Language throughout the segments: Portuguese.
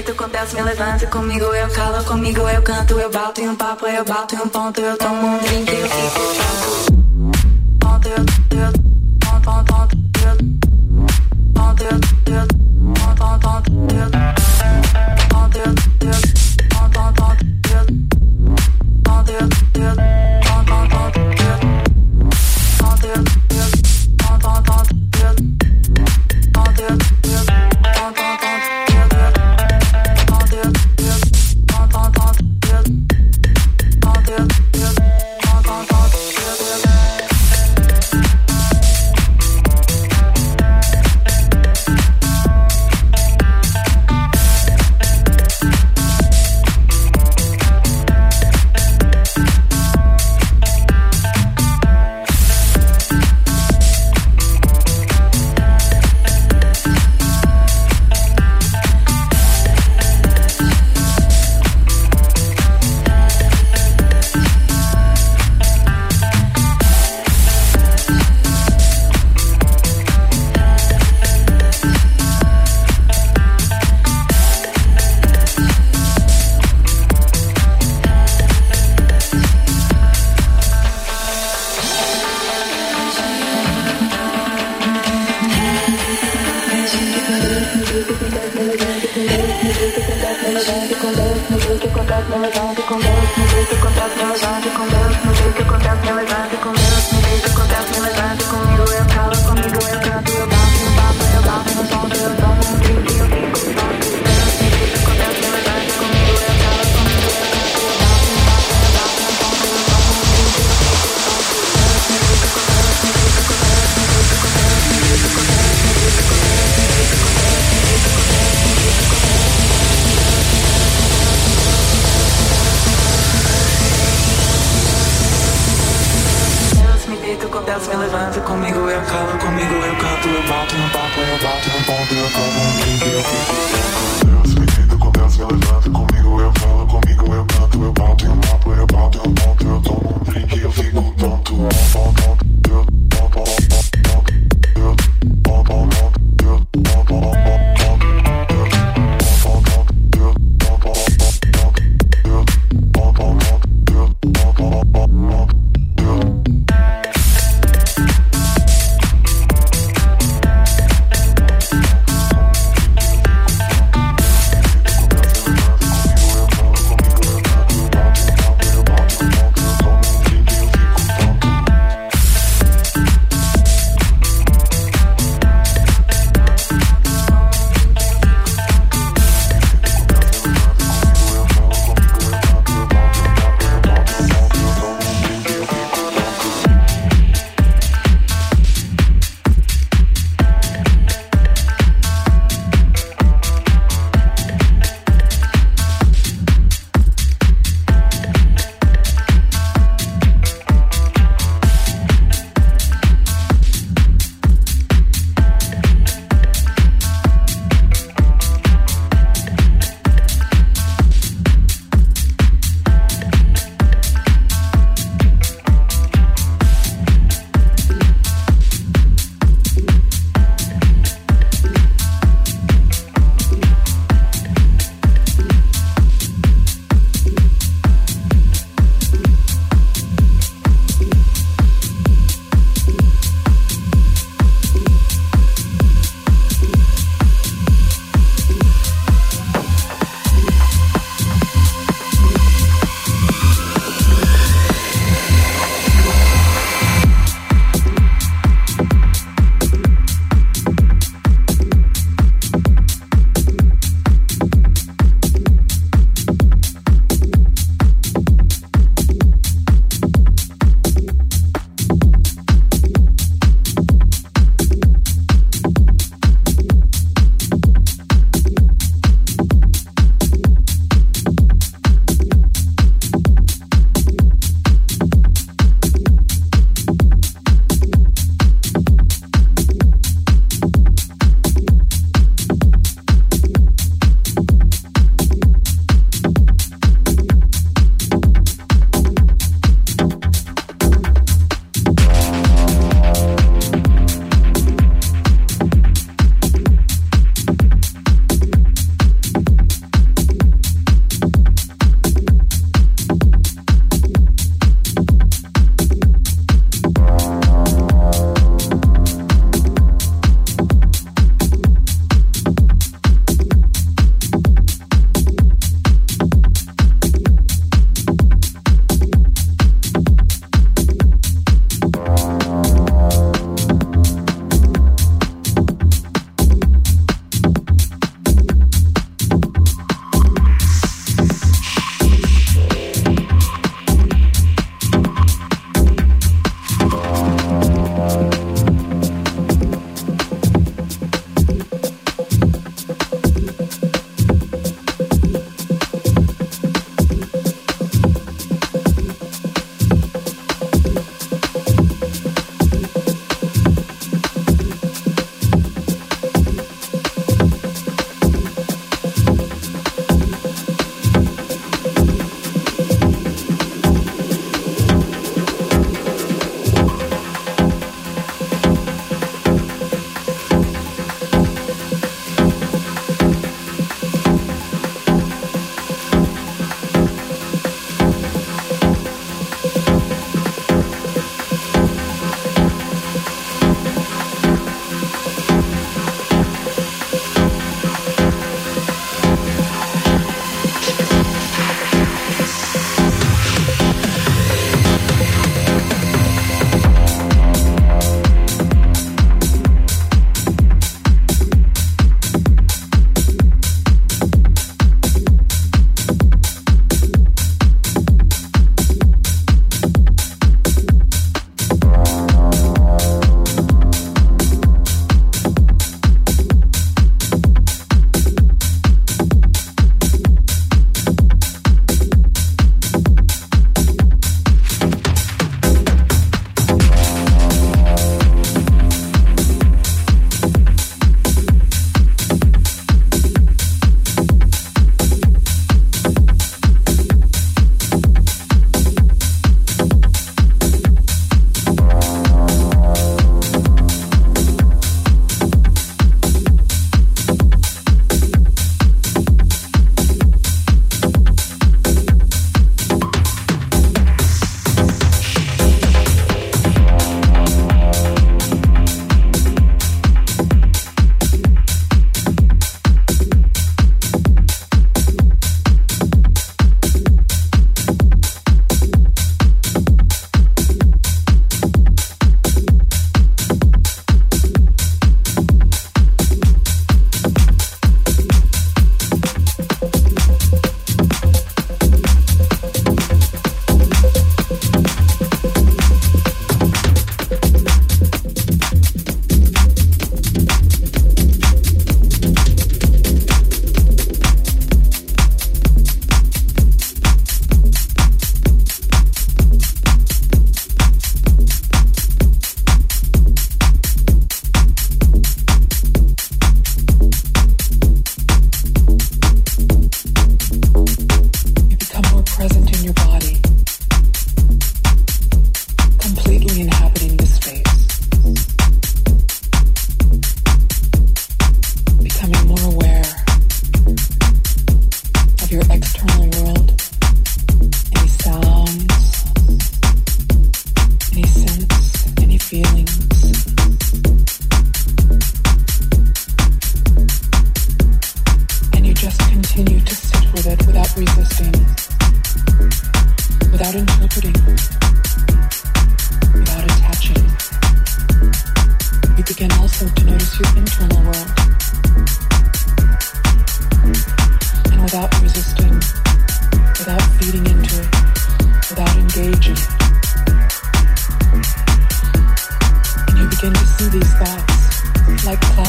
jeito com Deus me levanta Comigo eu calo, comigo eu canto Eu bato em um papo, eu bato em um ponto Eu tomo um drink, eu fico Ponto, eu, eu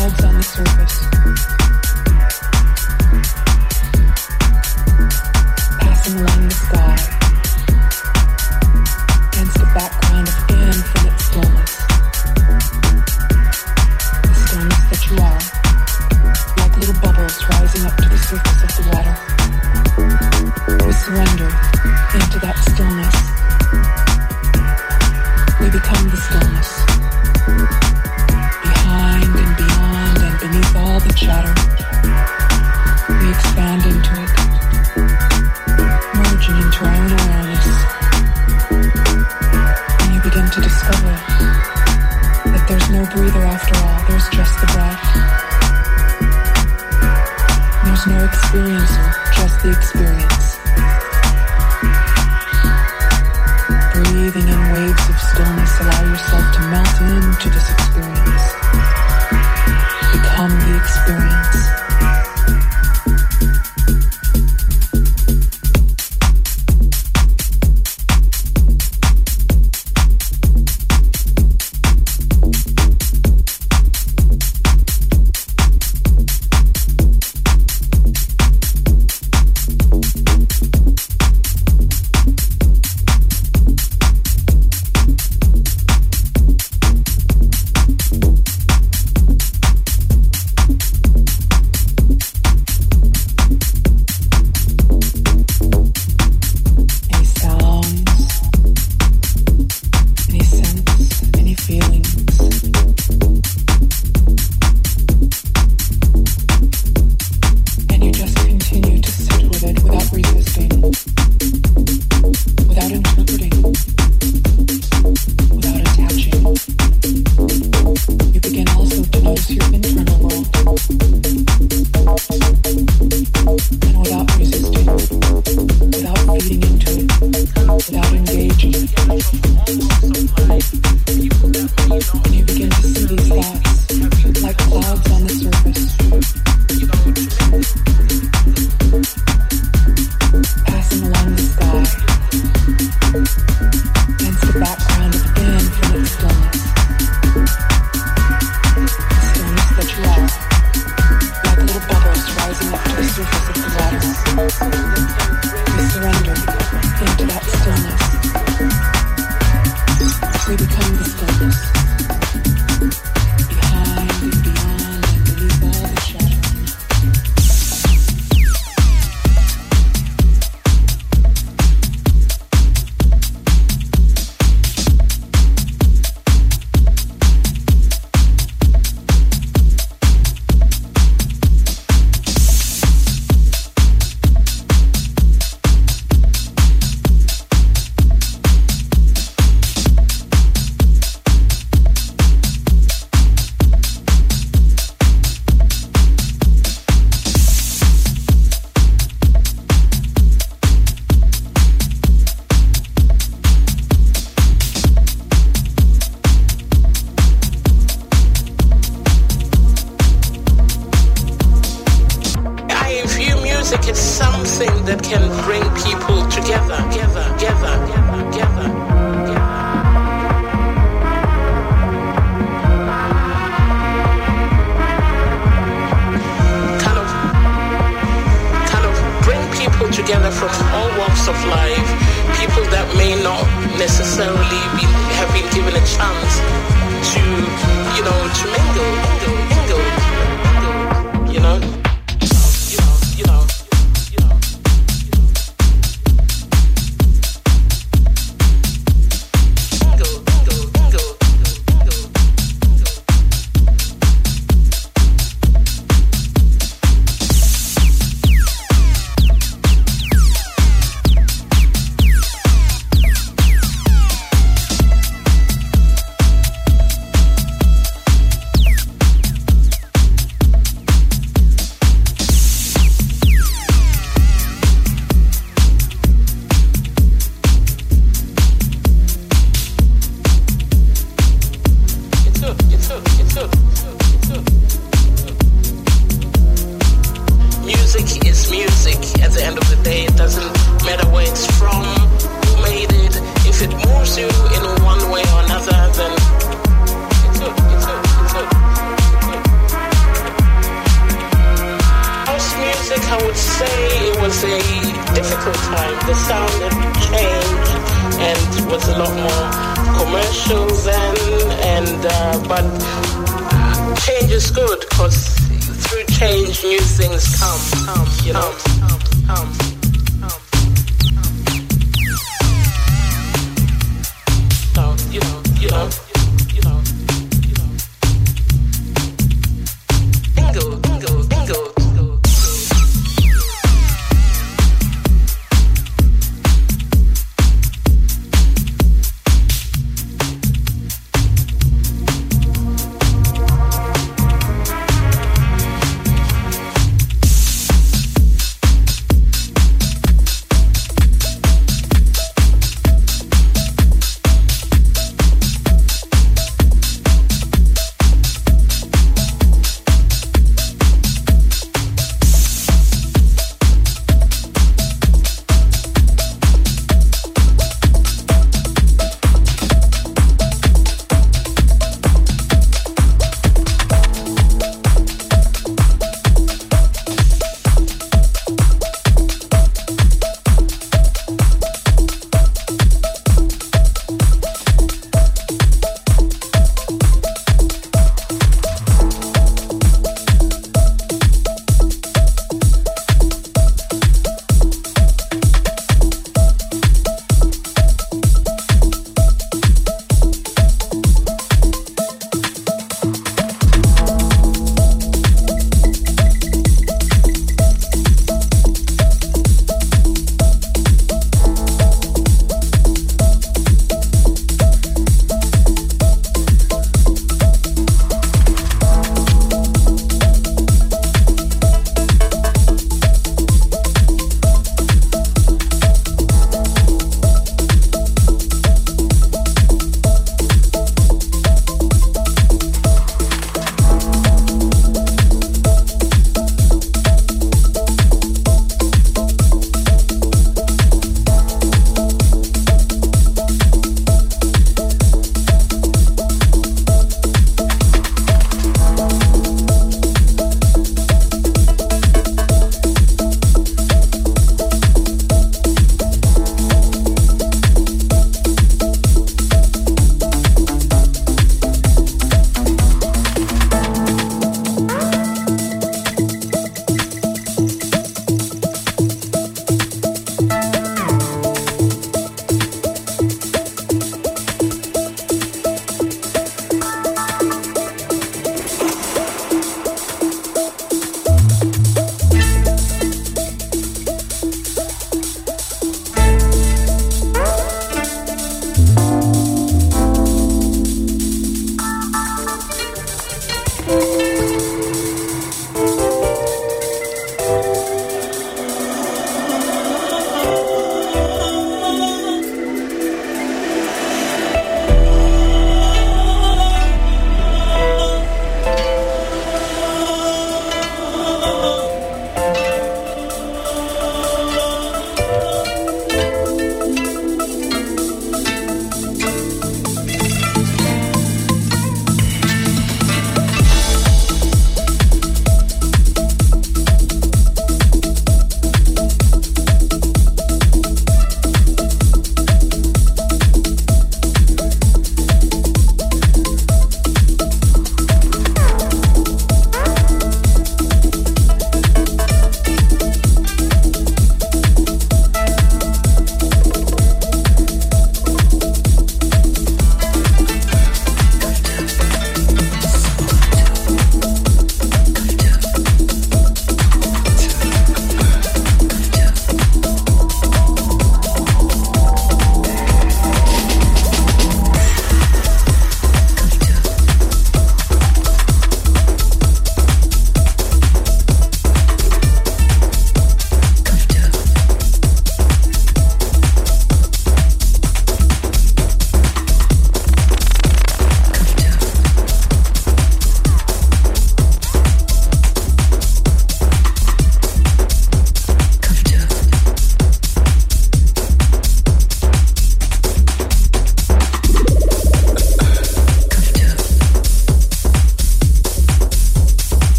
on the surface.